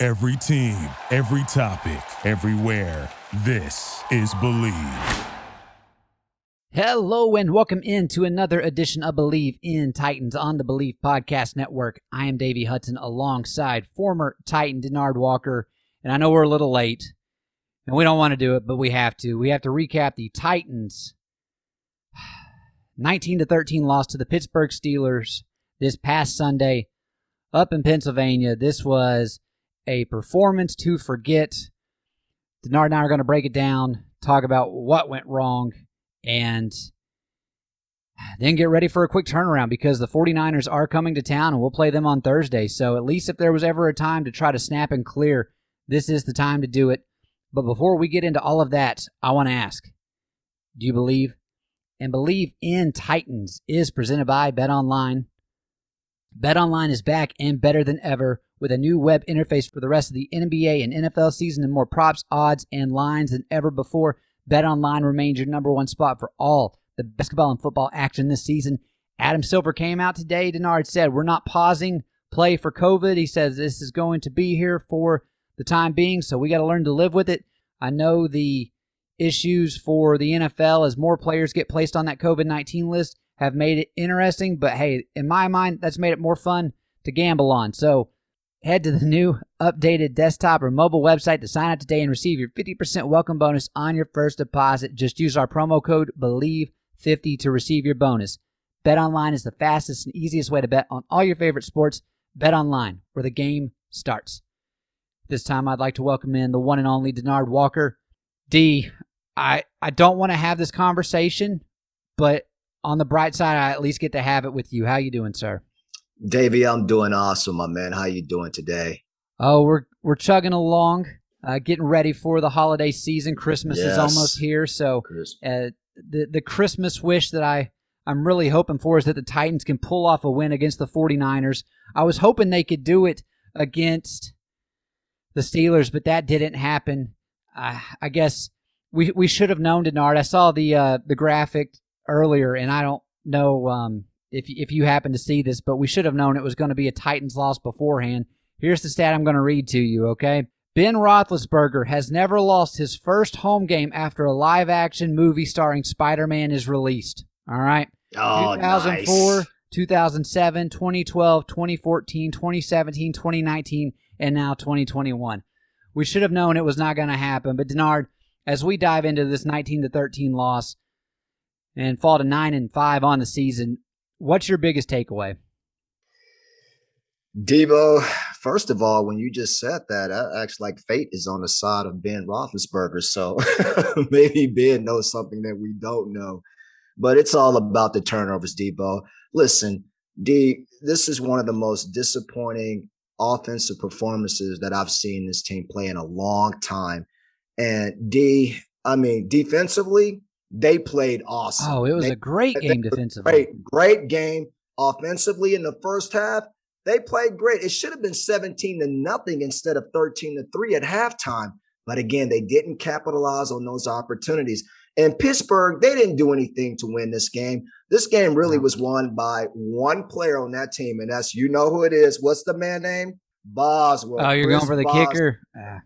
Every team, every topic, everywhere. This is Bleav. Hello and welcome into another edition of Bleav in Titans on the Bleav Podcast Network. I am Davey Hudson alongside former Titan Denard Walker. And I know we're a little late, and we don't want to do it, but we have to. We have to recap the Titans 19 to 13 loss to the Pittsburgh Steelers this past Sunday up in Pennsylvania. This was a performance to forget. Denard and I are going to break it down, talk about what went wrong, and then get ready for a quick turnaround because the 49ers are coming to town and we'll play them on Thursday. So at least if there was ever a time to try to snap and clear, this is the time to do it. But before we get into all of that, I want to ask Do you believe? And Bleav in Titans is presented by Bet Online. Bet Online is back and better than ever with a new web interface for the rest of the NBA and NFL season and more props, odds, and lines than ever before. BetOnline remains your number one spot for all the basketball and football action this season. Adam Silver came out today. Denard said, We're not pausing play for COVID. He says this is going to be here for the time being, so we got to learn to live with it. I know the issues for the NFL as more players get placed on that COVID 19 list have made it interesting, but hey, in my mind, that's made it more fun to gamble on. So head to the new updated desktop or mobile website to sign up today and receive your 50% welcome bonus on your first deposit. Just use our promo code BELIEVE50 to receive your bonus. Bet online is the fastest and easiest way to bet on all your favorite sports. Bet online, where the game starts. This time I'd like to welcome in the one and only Denard Walker. D, I, I don't want to have this conversation, but on the bright side, I at least get to have it with you. How you doing, sir? Davey, I'm doing awesome, my man. How you doing today? Oh, we're we're chugging along, uh, getting ready for the holiday season. Christmas yes. is almost here, so uh, the the Christmas wish that I I'm really hoping for is that the Titans can pull off a win against the 49ers. I was hoping they could do it against the Steelers, but that didn't happen. Uh, I guess we we should have known Denard. I saw the uh, the graphic earlier, and I don't know um, if if you happen to see this, but we should have known it was going to be a Titans loss beforehand. Here's the stat I'm going to read to you. Okay, Ben Roethlisberger has never lost his first home game after a live action movie starring Spider Man is released. All right, oh, 2004. Nice. 2007, 2012, 2014, 2017, 2019, and now 2021. We should have known it was not going to happen. But Denard, as we dive into this 19 to 13 loss and fall to 9 and 5 on the season, what's your biggest takeaway? Debo, first of all, when you just said that, I acts like fate is on the side of Ben Roethlisberger. So maybe Ben knows something that we don't know. But it's all about the turnovers, Debo. Listen, D, this is one of the most disappointing offensive performances that I've seen this team play in a long time. And D, I mean, defensively, they played awesome. Oh, it was they, a great game defensively. Great, great game offensively in the first half. They played great. It should have been 17 to nothing instead of 13 to 3 at halftime. But again, they didn't capitalize on those opportunities. And Pittsburgh, they didn't do anything to win this game. This game really was won by one player on that team, and that's you know who it is. What's the man name? Boswell. Oh, you're Chris going for the Boswell. kicker? Uh,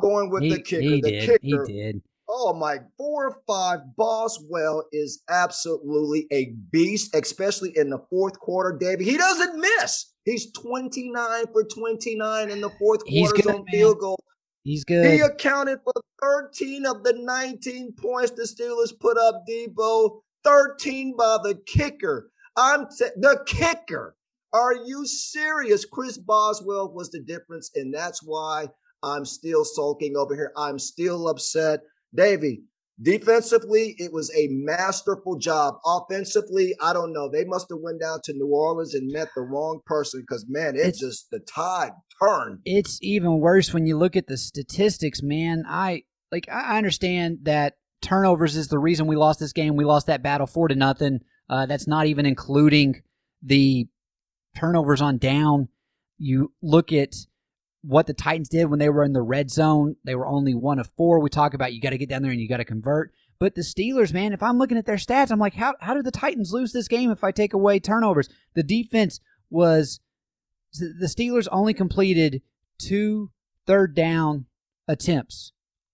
going with he, the kicker. He the did. kicker. He did. Oh my, four or five. Boswell is absolutely a beast, especially in the fourth quarter. David, he doesn't miss. He's 29 for 29 in the fourth quarter on field goal. He's good. He accounted for 13 of the 19 points the Steelers put up, Debo. 13 by the kicker. I'm t- the kicker. Are you serious? Chris Boswell was the difference, and that's why I'm still sulking over here. I'm still upset. Davey, Defensively, it was a masterful job. Offensively, I don't know. They must have went down to New Orleans and met the wrong person because man, it It's- just the tide turned. It's even worse when you look at the statistics, man. I like I understand that turnovers is the reason we lost this game. We lost that battle four to nothing. Uh, that's not even including the turnovers on down. You look at what the Titans did when they were in the red zone. They were only one of four. We talk about you got to get down there and you got to convert. But the Steelers, man, if I'm looking at their stats, I'm like, how how did the Titans lose this game if I take away turnovers? The defense was the Steelers only completed two third down attempts,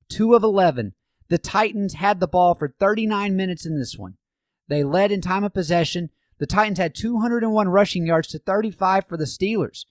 two of 11. The Titans had the ball for 39 minutes in this one. They led in time of possession. The Titans had 201 rushing yards to 35 for the Steelers.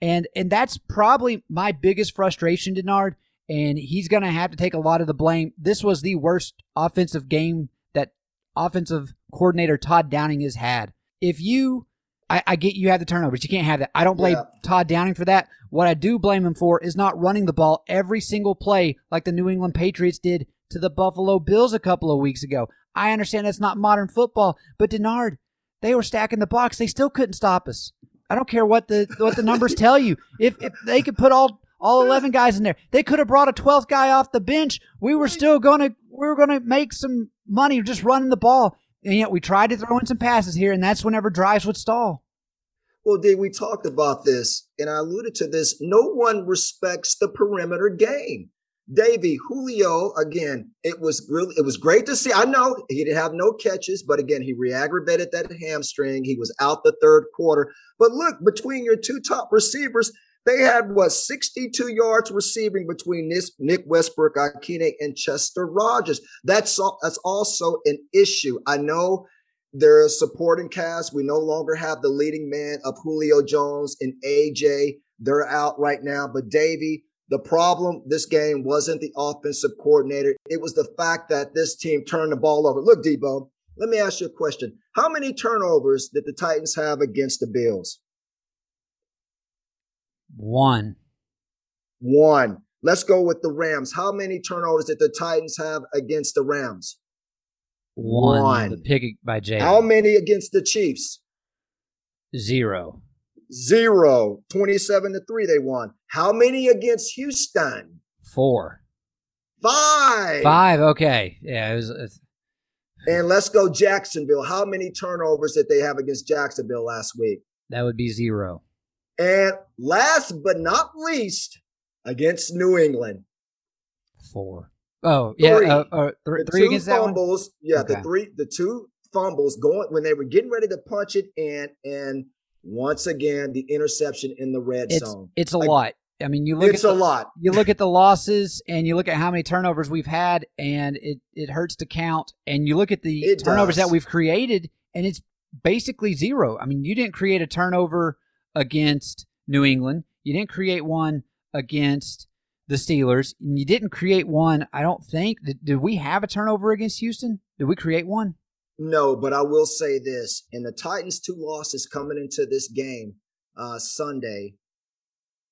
And and that's probably my biggest frustration, Denard. And he's going to have to take a lot of the blame. This was the worst offensive game that offensive coordinator Todd Downing has had. If you I, I get you have the turnovers. You can't have that. I don't blame Yeah. Todd Downing for that. What I do blame him for is not running the ball every single play like the New England Patriots did to the Buffalo Bills a couple of weeks ago. I understand that's not modern football, but Denard, they were stacking the box. They still couldn't stop us. I don't care what the what the numbers tell you. If if they could put all all eleven guys in there, they could have brought a twelfth guy off the bench. We were still gonna we were gonna make some money just running the ball. And yet we tried to throw in some passes here, and that's whenever drives would stall. Well, Dave, we talked about this, and I alluded to this. No one respects the perimeter game. Davey Julio, again, it was really it was great to see. I know he didn't have no catches, but again, he re-aggravated that hamstring. He was out the third quarter. But look, between your two top receivers, they had what 62 yards receiving between this Nick Westbrook-Ikhine, and Chester Rogers. That's al- that's also an issue. I know they're supporting cast. We no longer have the leading man of Julio Jones and AJ. They're out right now. But Davey, the problem this game wasn't the offensive coordinator. It was the fact that this team turned the ball over. Look, Debo, let me ask you a question. How many turnovers did the Titans have against the Bills? One. One. Let's go with the Rams. How many turnovers did the Titans have against the Rams? One. One. The pick by Jay. How many against the Chiefs? Zero. Zero. 27 to 3 they won. How many against Houston? Four. Five. Five. Okay. Yeah. It was. And let's go Jacksonville. How many turnovers did they have against Jacksonville last week? That would be zero. And last but not least, against New England. Four. Oh yeah. Three. Uh, uh, three, The three against fumbles. Yeah, Okay. the three, the two fumbles going when they were getting ready to punch it in, and once again the interception in the red It's zone. it's a Like, lot. I mean, you look It's at a the, lot. you look at the losses and you look at how many turnovers we've had and it, it hurts to count. And you look at the It turnovers does. that we've created and it's basically zero. I mean you didn't create a turnover against new england. You didn't create one against the steelers. And you didn't create one i don't think did, did we have a turnover against houston? Did we create one? No, but I will say this: in the Titans' two losses coming into this game uh, Sunday,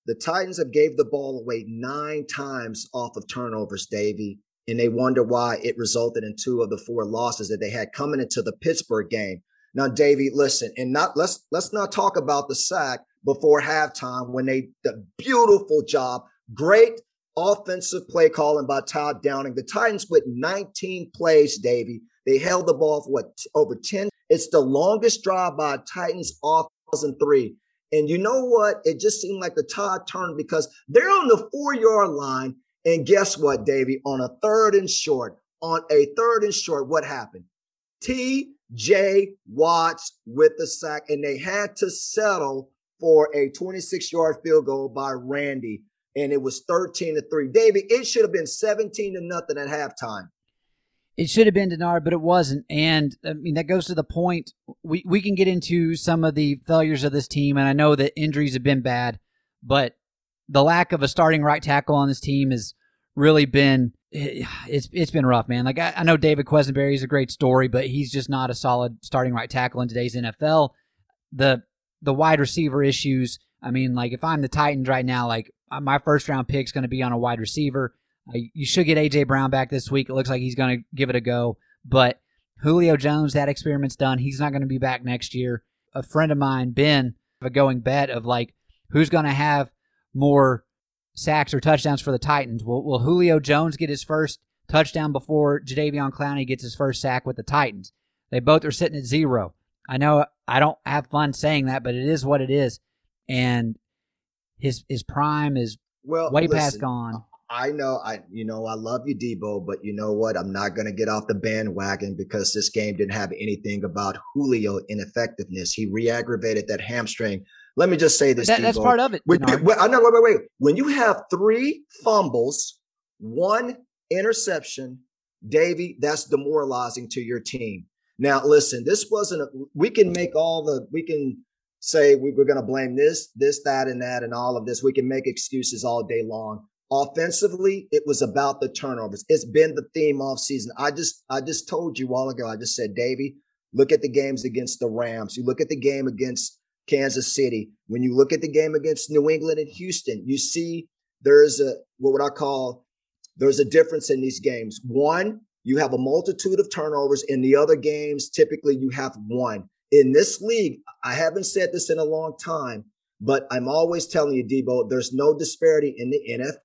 the Titans have gave the ball away nine times off of turnovers, Davy, and they wonder why it resulted in two of the four losses that they had coming into the Pittsburgh game. Now, Davy, listen, and not let's let's not talk about the sack before halftime when they the beautiful job, great offensive play calling by Todd Downing. The Titans with 19 plays, Davy. They held the ball for what over 10. It's the longest drive by Titans off 2003. And you know what? It just seemed like the tide turned because they're on the four yard line. And guess what, Davy? On a third and short, on a third and short, what happened? T.J. Watts with the sack, and they had to settle for a 26 yard field goal by Randy. And it was 13 to 3. Davy, it should have been 17 to nothing at halftime. It should have been Denard, but it wasn't. And I mean, that goes to the point. We, we can get into some of the failures of this team, and I know that injuries have been bad, but the lack of a starting right tackle on this team has really been it's it's been rough, man. Like I, I know David Quessenberry is a great story, but he's just not a solid starting right tackle in today's NFL. The the wide receiver issues. I mean, like if I'm the Titans right now, like my first round pick's going to be on a wide receiver. Uh, you should get AJ Brown back this week. It looks like he's going to give it a go. But Julio Jones, that experiment's done. He's not going to be back next year. A friend of mine, Ben, a going bet of like who's going to have more sacks or touchdowns for the Titans. Will, will Julio Jones get his first touchdown before Jadeveon Clowney gets his first sack with the Titans? They both are sitting at zero. I know I don't have fun saying that, but it is what it is. And his his prime is well way listen, past gone. I know I you know I love you Debo, but you know what? I'm not gonna get off the bandwagon because this game didn't have anything about Julio ineffectiveness. He re-aggravated that hamstring. Let me just say this. That, that's part of it. When, when, I know. Wait, wait, wait. When you have three fumbles, one interception, Davy, that's demoralizing to your team. Now, listen, this wasn't. A, we can make all the. We can say we, we're going to blame this, this, that, and that, and all of this. We can make excuses all day long. Offensively, it was about the turnovers. It's been the theme off season. I just, I just told you a while ago. I just said, Davy, look at the games against the Rams. You look at the game against Kansas City. When you look at the game against New England and Houston, you see there's a what would I call there's a difference in these games. One, you have a multitude of turnovers. In the other games, typically you have one. In this league, I haven't said this in a long time, but I'm always telling you, Debo, there's no disparity in the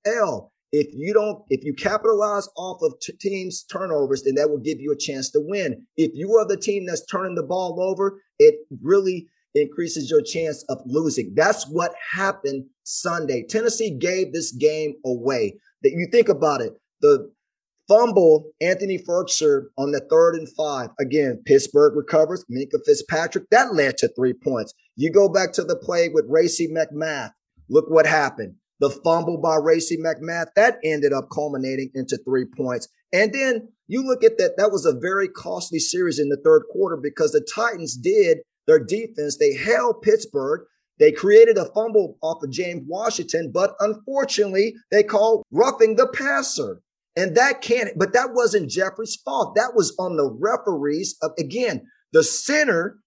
NFL. If you don't, if you capitalize off of t- teams' turnovers, then that will give you a chance to win. If you are the team that's turning the ball over, it really increases your chance of losing. That's what happened Sunday. Tennessee gave this game away. That you think about it, the fumble Anthony Firkser on the third and five. Again, Pittsburgh recovers. Minkah Fitzpatrick that led to three points. You go back to the play with Racey McMath. Look what happened. The fumble by Racey McMath that ended up culminating into three points. And then you look at that. That was a very costly series in the third quarter because the Titans did their defense. They held Pittsburgh. They created a fumble off of James Washington, but unfortunately, they called roughing the passer. And that can't, but that wasn't Jeffery's fault. That was on the referees. Of, again, the center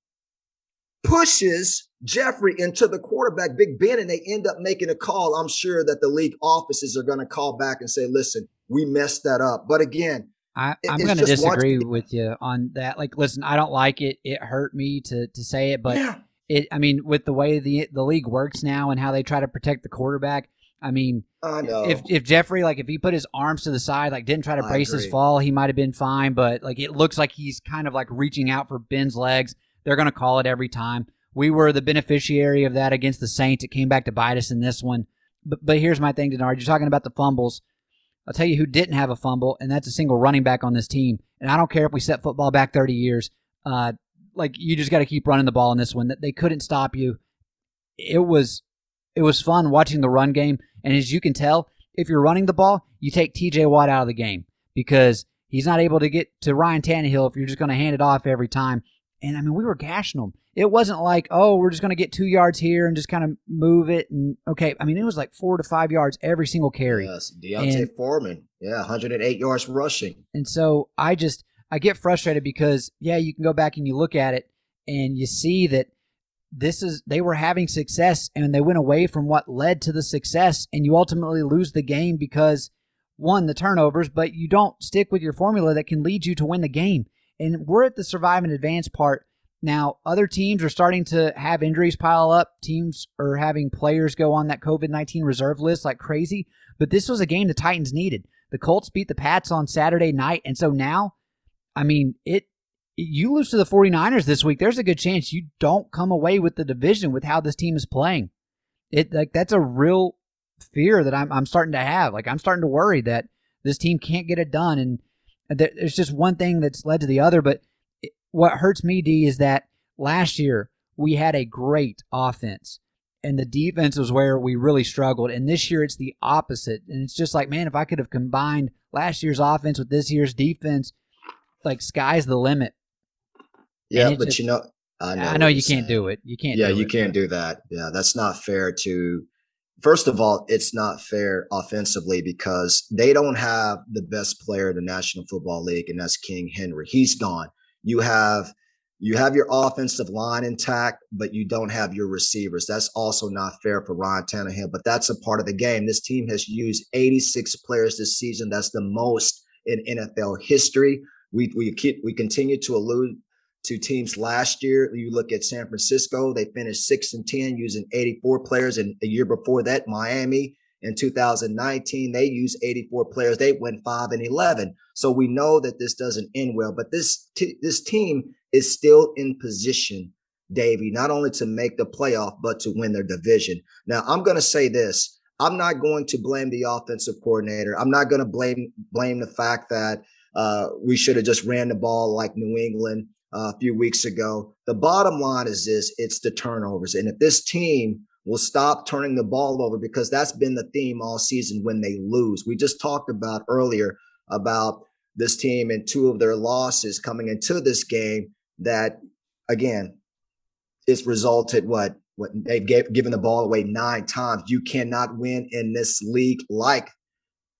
pushes Jeffery into the quarterback, Big Ben, and they end up making a call. I'm sure that the league offices are going to call back and say, listen, we messed that up. But again, I, am going to disagree with you on that. Like, listen, I don't like it. It hurt me to to say it, but yeah. it. I mean, with the way the the league works now and how they try to protect the quarterback. I mean, I if if Jeffery like if he put his arms to the side, like didn't try to brace his fall, he might have been fine. But like it looks like he's kind of like reaching out for Ben's legs. They're going to call it every time. We were the beneficiary of that against the Saints. It came back to bite us in this one. But but here's my thing, Denard. You're talking about the fumbles. I'll tell you who didn't have a fumble, and that's a single running back on this team. And I don't care if we set football back 30 years. Uh, like you just got to keep running the ball in this one. That they couldn't stop you. It was it was fun watching the run game, and as you can tell, if you're running the ball, you take T.J. Watt out of the game because he's not able to get to Ryan Tannehill if you're just going to hand it off every time. And I mean, we were gashing them. It wasn't like, oh, we're just going to get two yards here and just kind of move it. And okay, I mean, it was like four to five yards every single carry. Yes, D'Onta and, Foreman, yeah, 108 yards rushing. And so I just I get frustrated because yeah, you can go back and you look at it and you see that this is they were having success and they went away from what led to the success, and you ultimately lose the game because one the turnovers, but you don't stick with your formula that can lead you to win the game. And we're at the survive and advance part. Now, other teams are starting to have injuries pile up. Teams are having players go on that COVID 19 reserve list like crazy. But this was a game the Titans needed. The Colts beat the Pats on Saturday night. And so now, I mean, it. You lose to the 49ers this week, there's a good chance you don't come away with the division with how this team is playing. It like that's a real fear that I'm I'm starting to have. Like I'm starting to worry that this team can't get it done and there's just one thing that's led to the other. But what hurts me, D, is that last year we had a great offense and the defense was where we really struggled. And this year it's the opposite. And it's just like, man, if I could have combined last year's offense with this year's defense, like sky's the limit. Yeah, but just, you know, I know, I know you can't do it. You can't. Yeah, you it, can't do that. Yeah, that's not fair to first of all, it's not fair offensively because they don't have the best player in the National Football League, and that's King Henry. He's gone. You have you have your offensive line intact, but you don't have your receivers. That's also not fair for Ryan Tannehill, but that's a part of the game. This team has used 86 players this season. That's the most in NFL history. We we keep, we continue to allude to teams last year. You look at San Francisco; they finished six and ten using 84 players, and the year before that, Miami in 2019 they used 84 players. They went five and 11. So we know that this doesn't end well. But this t- this team is still in position, Davey, not only to make the playoff but to win their division. Now I'm going to say this. I'm not going to blame the offensive coordinator. I'm not going to blame blame the fact that uh, we should have just ran the ball like New England Uh, a few weeks ago. The bottom line is this: it's the turnovers, and if this team will stop turning the ball over, because that's been the theme all season when they lose. We just talked about earlier about this team and two of their losses coming into this game that, again, it's resulted what what they've given the ball away nine times. You cannot win in this league like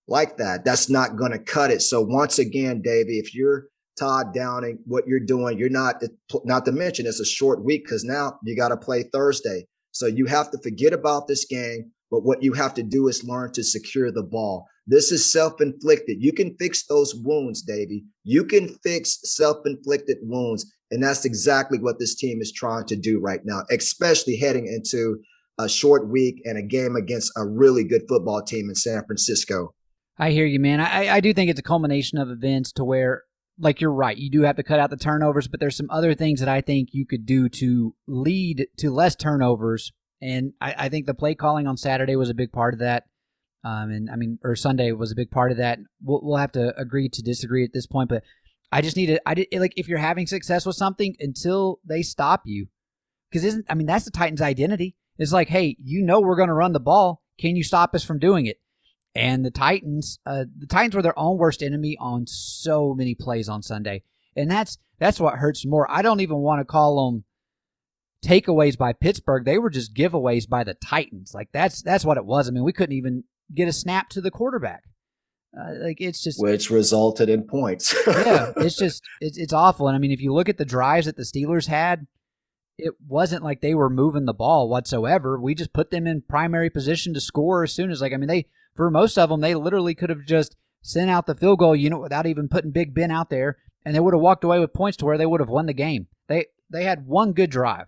like that. That's not going to cut it. So once again, Davey, if you're Todd Downing, what you're doing, you're not not to mention it's a short week because now you got to play Thursday. So you have to forget about this game. But what you have to do is learn to secure the ball. This is self inflicted. You can fix those wounds, Davey. You can fix self inflicted wounds. And that's exactly what this team is trying to do right now, especially heading into a short week and a game against a really good football team in San Francisco. I hear you, man. I, I do think it's a culmination of events to where, like, you're right. You do have to cut out the turnovers, but there's some other things that I think you could do to lead to less turnovers. And I, I think the play calling on Saturday was a big part of that. Um, and I mean, or Sunday was a big part of that. We'll, we'll have to agree to disagree at this point, but I just need to. I did like if you're having success with something until they stop you, because isn't I mean that's the Titans' identity. It's like, hey, you know we're going to run the ball. Can you stop us from doing it? And the Titans, uh, the Titans were their own worst enemy on so many plays on Sunday, and that's that's what hurts more. I don't even want to call them takeaways by Pittsburgh. They were just giveaways by the Titans. Like that's that's what it was. I mean, we couldn't even get a snap to the quarterback. Uh, like it's just which resulted in points. yeah, it's just it's it's awful. And I mean, if you look at the drives that the Steelers had, it wasn't like they were moving the ball whatsoever. We just put them in primary position to score as soon as like I mean they for most of them they literally could have just sent out the field goal unit without even putting Big Ben out there, and they would have walked away with points to where they would have won the game. They they had one good drive.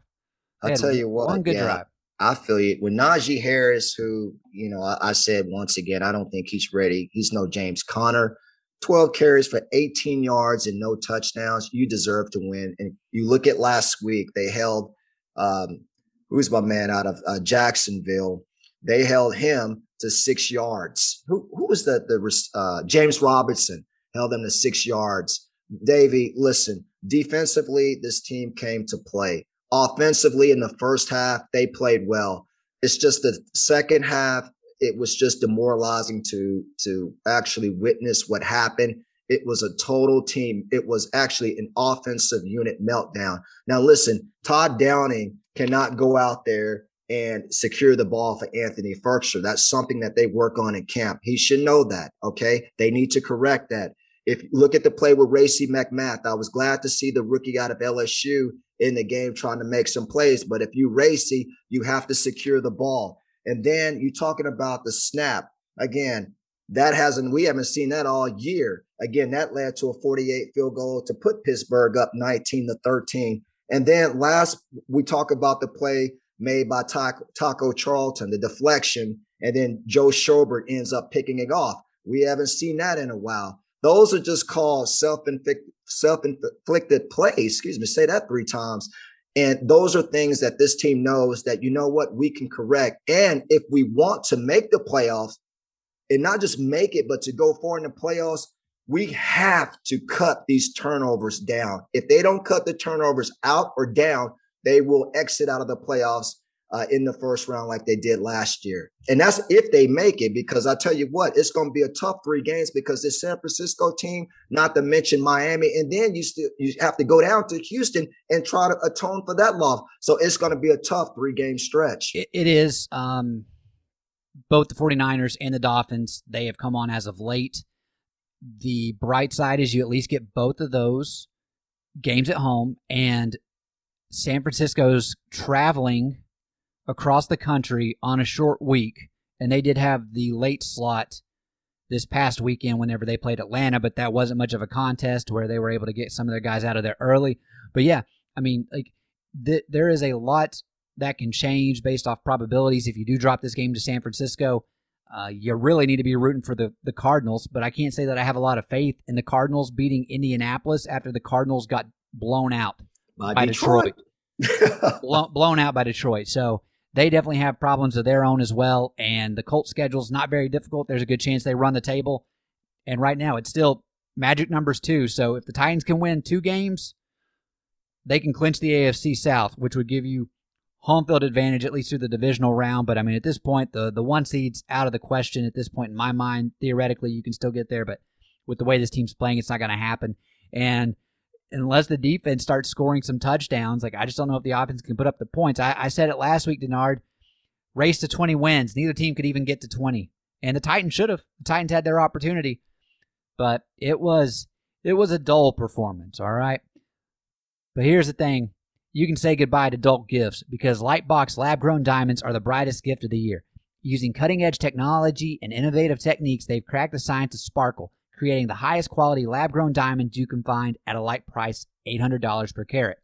I'll tell you what, one good yeah. drive. I feel you. With Najee Harris, who, you know, I, I, said once again, I don't think he's ready. He's no James Conner. 12 carries for 18 yards and no touchdowns. You deserve to win. And you look at last week, they held, um, who's my man out of uh, Jacksonville? They held him to six yards. Who, who was the, the uh, James Robinson held them to six yards. Davey, listen, defensively, this team came to play. Offensively, in the first half, they played well. It's just the second half, it was just demoralizing to to actually witness what happened. It was a total team. It was actually an offensive unit meltdown. Now, listen, Todd Downing cannot go out there and secure the ball for Anthony Firkser. That's something that they work on in camp. He should know that. Okay. They need to correct that. If you look at the play with Racey McMath, I was glad to see the rookie out of LSU in the game trying to make some plays. But if you Racey, you have to secure the ball. And then you're talking about the snap. Again, that hasn't, we haven't seen that all year. Again, that led to a 48 field goal to put Pittsburgh up 19 to 13. And then last, we talk about the play made by Taco, Charlton, the deflection, and then Joe Schobert ends up picking it off. We haven't seen that in a while. Those are just called self-inflicted, self-inflicted plays. Excuse me, say that three times. And those are things that this team knows that, you know what, we can correct. And if we want to make the playoffs and not just make it, but to go far in the playoffs, we have to cut these turnovers down. If they don't cut the turnovers out or down, they will exit out of the playoffs uh, in the first round like they did last year. And that's if they make it, because I tell you what, it's going to be a tough three games because this San Francisco team, not to mention Miami, and then you still you have to go down to Houston and try to atone for that loss. So it's going to be a tough three game stretch. it, it is. Um, both the 49ers and the Dolphins, they have come on as of late. The bright side is you at least get both of those games at home, and San Francisco's traveling across the country on a short week, and they did have the late slot this past weekend whenever they played Atlanta, but that wasn't much of a contest where they were able to get some of their guys out of there early. But yeah, I mean, like th- there is a lot that can change based off probabilities. If you do drop this game to San Francisco, uh, you really need to be rooting for the, the Cardinals. But I can't say that I have a lot of faith in the Cardinals beating Indianapolis after the Cardinals got blown out by, by Detroit. Detroit. blown, out by Detroit. So they definitely have problems of their own as well. And the Colts schedule is not very difficult. There's a good chance they run the table. And right now, it's still magic numbers too. So if the Titans can win two games, they can clinch the AFC South, which would give you home field advantage at least through the divisional round. But I mean, at this point, the the one seed's out of the question. At this point, in my mind, theoretically, you can still get there, but with the way this team's playing, it's not going to happen. And unless the defense starts scoring some touchdowns, like I just don't know if the offense can put up the points. I, I said it last week, Denard. Race to 20 wins. Neither team could even get to 20. And the Titans should have. The Titans had their opportunity. But it was it was a dull performance, all right? But here's the thing. You can say goodbye to dull gifts because Lightbox lab grown diamonds are the brightest gift of the year. Using cutting edge technology and innovative techniques, they've cracked the science of sparkle creating the highest quality lab grown diamonds you can find at a light price $800 per carat.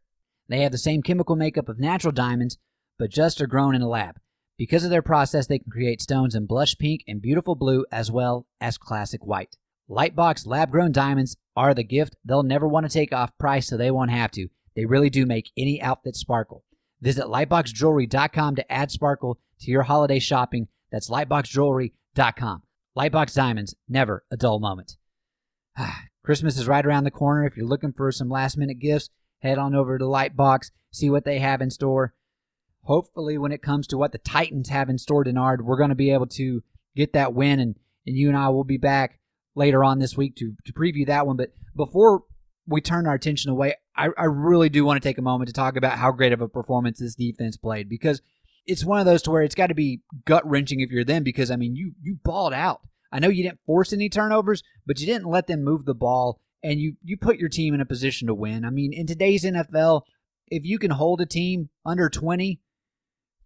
They have the same chemical makeup of natural diamonds, but just are grown in a lab. Because of their process, they can create stones in blush pink and beautiful blue as well as classic white. Lightbox lab grown diamonds are the gift they'll never want to take off price so they won't have to. They really do make any outfit sparkle. Visit lightboxjewelry.com to add sparkle to your holiday shopping. That's lightboxjewelry.com. Lightbox diamonds, never a dull moment. Christmas is right around the corner. If you're looking for some last minute gifts, head on over to Lightbox, see what they have in store. Hopefully, when it comes to what the Titans have in store, Denard, we're going to be able to get that win, and, and you and I will be back later on this week to, to preview that one. But before we turn our attention away, I, I really do want to take a moment to talk about how great of a performance this defense played because it's one of those to where it's got to be gut wrenching if you're them because I mean you you balled out. I know you didn't force any turnovers, but you didn't let them move the ball and you you put your team in a position to win. I mean, in today's NFL, if you can hold a team under 20,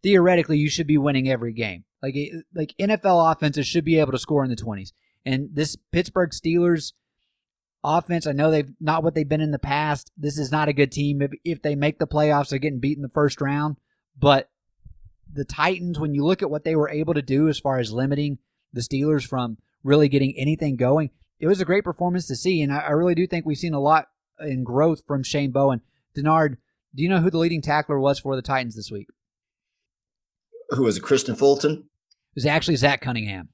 theoretically you should be winning every game. Like like NFL offenses should be able to score in the 20s. And this Pittsburgh Steelers offense, I know they've not what they've been in the past. This is not a good team. If, if they make the playoffs, they're getting beat in the first round. But the Titans, when you look at what they were able to do as far as limiting the Steelers from really getting anything going. It was a great performance to see, and I, I really do think we've seen a lot in growth from Shane Bowen. Denard, do you know who the leading tackler was for the Titans this week? Who was it? Kristian Fulton? It was actually Zach Cunningham.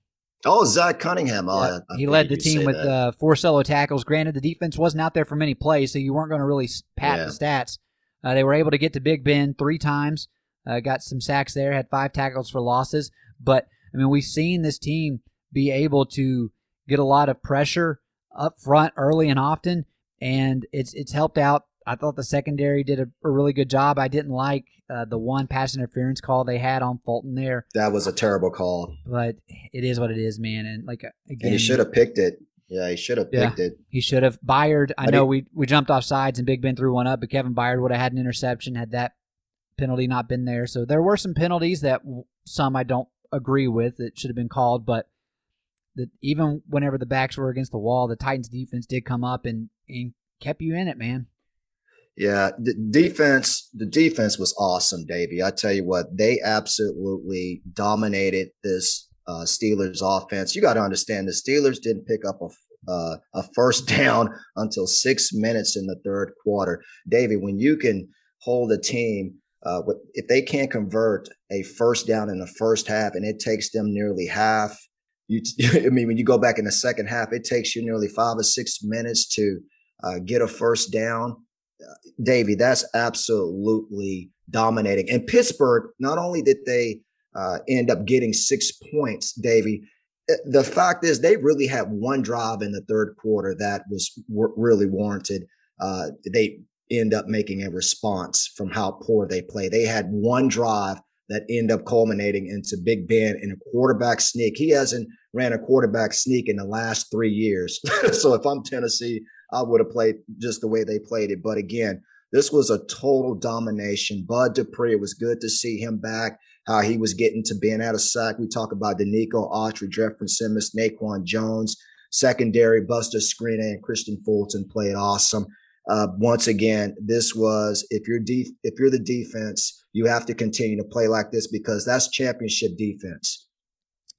Oh, Zach Cunningham. Oh, yeah. I, I he led the team with uh, four solo tackles. Granted, the defense wasn't out there for many plays, so you weren't going to really pat yeah. the stats. Uh, they were able to get to Big Ben three times, uh, got some sacks there, had five tackles for losses. But, I mean, we've seen this team be able to get a lot of pressure up front early and often, and it's it's helped out. I thought the secondary did a, a really good job. I didn't like uh, the one pass interference call they had on Fulton there. That was a terrible call. But it is what it is, man. And like again, and he should have picked it. Yeah, he should have picked yeah, it. He should have. Byard, I but know he, we we jumped off sides and Big Ben threw one up, but Kevin Byard would have had an interception had that penalty not been there. So there were some penalties that some I don't agree with that should have been called, but that even whenever the backs were against the wall, the Titans defense did come up and, and kept you in it, man. Yeah, the defense, the defense was awesome, Davey. I tell you what, they absolutely dominated this uh, Steelers offense. You got to understand the Steelers didn't pick up a uh, a first down until six minutes in the third quarter. Davey, when you can hold a team, uh, if they can't convert a first down in the first half and it takes them nearly half you, I mean, when you go back in the second half, it takes you nearly five or six minutes to uh, get a first down. Uh, Davey, that's absolutely dominating. And Pittsburgh, not only did they uh, end up getting six points, Davey, eh, the fact is they really had one drive in the third quarter that was w- really warranted. Uh, they end up making a response from how poor they play. They had one drive that end up culminating into Big Ben in a quarterback sneak. He hasn't ran a quarterback sneak in the last three years. so if I'm Tennessee, I would have played just the way they played it. But again, this was a total domination. Bud Dupree, it was good to see him back, how he was getting to being out of sack. We talk about Denico Autry, Jeffery Simmons, Naquan Jones, secondary, Buster Skrine, and Kristian Fulton played awesome. Uh, once again, this was if you're def- if you're the defense, you have to continue to play like this because that's championship defense.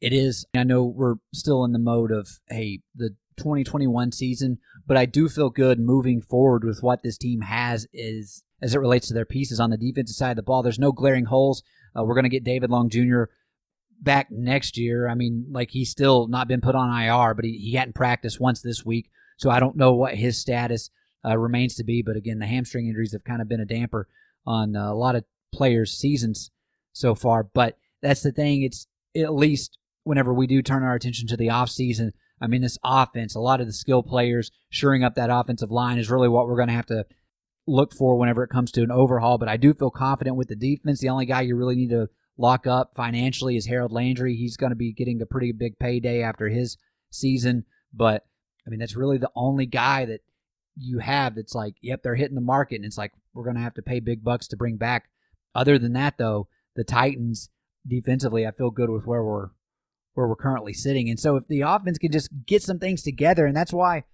It is. I know we're still in the mode of hey, the 2021 season, but I do feel good moving forward with what this team has is as it relates to their pieces on the defensive side of the ball. There's no glaring holes. Uh, we're going to get David Long Jr. back next year. I mean, like he's still not been put on IR, but he, he hadn't practiced once this week, so I don't know what his status uh, remains to be. But again, the hamstring injuries have kind of been a damper on uh, a lot of players' seasons so far. But that's the thing. It's at least whenever we do turn our attention to the off season, I mean, this offense, a lot of the skill players shoring up that offensive line is really what we're going to have to look for whenever it comes to an overhaul. But I do feel confident with the defense. The only guy you really need to lock up financially is Harold Landry. He's going to be getting a pretty big payday after his season. But I mean, that's really the only guy that you have that's like, yep, they're hitting the market. And it's like, we're going to have to pay big bucks to bring back. Other than that, though, the Titans defensively, I feel good with where we're where we're currently sitting. And so if the offense can just get some things together, and that's why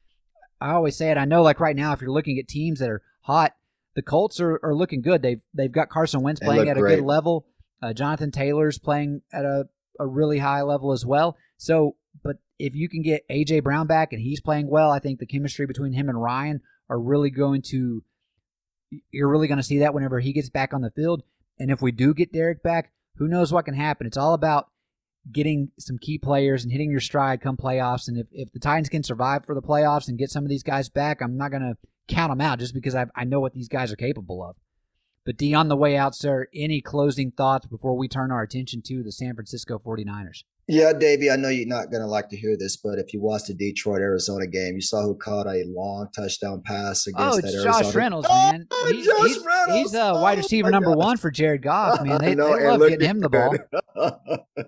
I always say it. I know, like right now, if you're looking at teams that are hot, the Colts are, are looking good. They've they've got Carson Wentz playing at a good level. Uh, Jonathan Taylor's playing at a, a really high level as well. So, but if you can get AJ Brown back and he's playing well, I think the chemistry between him and Ryan are really going to. You're really going to see that whenever he gets back on the field. And if we do get Derrick back, who knows what can happen? It's all about getting some key players and hitting your stride come playoffs. And if, if the Titans can survive for the playoffs and get some of these guys back, I'm not going to count them out just because I, I know what these guys are capable of. But D, on the way out, sir, any closing thoughts before we turn our attention to the San Francisco 49ers? Yeah, Davey, I know you're not going to like to hear this, but if you watched the Detroit Arizona game, you saw who caught a long touchdown pass against oh, that Arizona. Josh Reynolds, man. Oh, he's, Josh he's, Reynolds. he's uh, wide receiver oh, number gosh. one for Jared Goff, man. They, know, they love getting him the ball.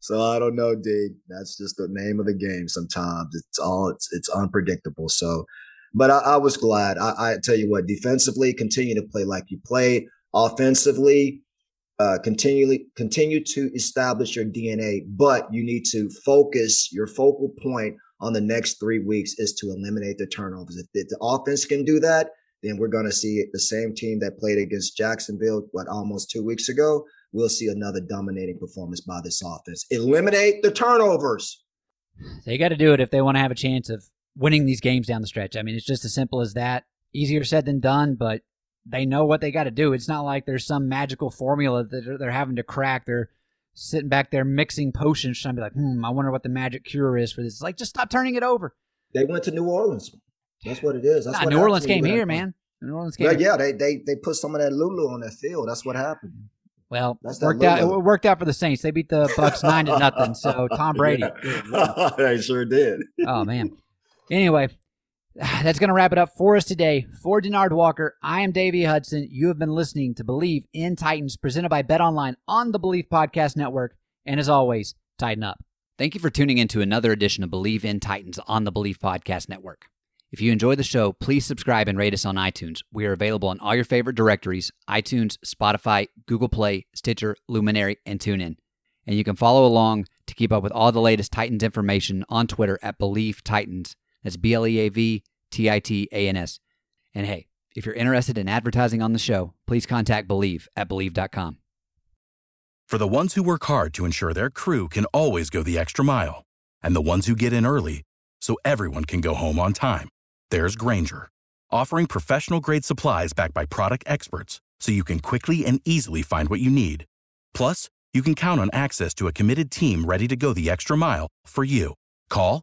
So I don't know, dude. That's just the name of the game. Sometimes it's all it's it's unpredictable. So, but I, I was glad. I, I, tell you what, defensively, continue to play like you played. Offensively, uh, continually continue to establish your DNA. But you need to focus your focal point on the next three weeks is to eliminate the turnovers. If, if the offense can do that, then we're going to see the same team that played against Jacksonville, what almost two weeks ago we'll see another dominating performance by this offense. Eliminate the turnovers. They got to do it if they want to have a chance of winning these games down the stretch. I mean, it's just as simple as that. Easier said than done, but they know what they got to do. It's not like there's some magical formula that they're having to crack. They're sitting back there mixing potions, trying to be like, hmm, I wonder what the magic cure is for this. It's like, just stop turning it over. They went to New Orleans. That's what it is. That's nah, what New Orleans came here, man. New Orleans came. Yeah, yeah, they they they put some of that Lulu on that field. That's what happened. Well, That's worked out. It worked out for the Saints. They beat the Bucs nine to nothing. So Tom Brady. they sure did. oh man. Anyway, that's going to wrap it up for us today. For Denard Walker, I am Davey Hudson. You have been listening to Bleav in Titans, presented by Bet Online on the Bleav Podcast Network. And as always, tighten up. Thank you for tuning in to another edition of Bleav in Titans on the Bleav Podcast Network. If you enjoy the show, please subscribe and rate us on iTunes. We are available on all your favorite directories iTunes, Spotify, Google Play, Stitcher, Luminary, and TuneIn. And you can follow along to keep up with all the latest Titans information on Twitter at Bleav Titans. That's B L E A V T I T A N S. And hey, if you're interested in advertising on the show, please contact Bleav at Bleav.com. For the ones who work hard to ensure their crew can always go the extra mile, and the ones who get in early so everyone can go home on time there's Grainger, offering professional grade supplies backed by product experts so you can quickly and easily find what you need. Plus, you can count on access to a committed team ready to go the extra mile for you. Call,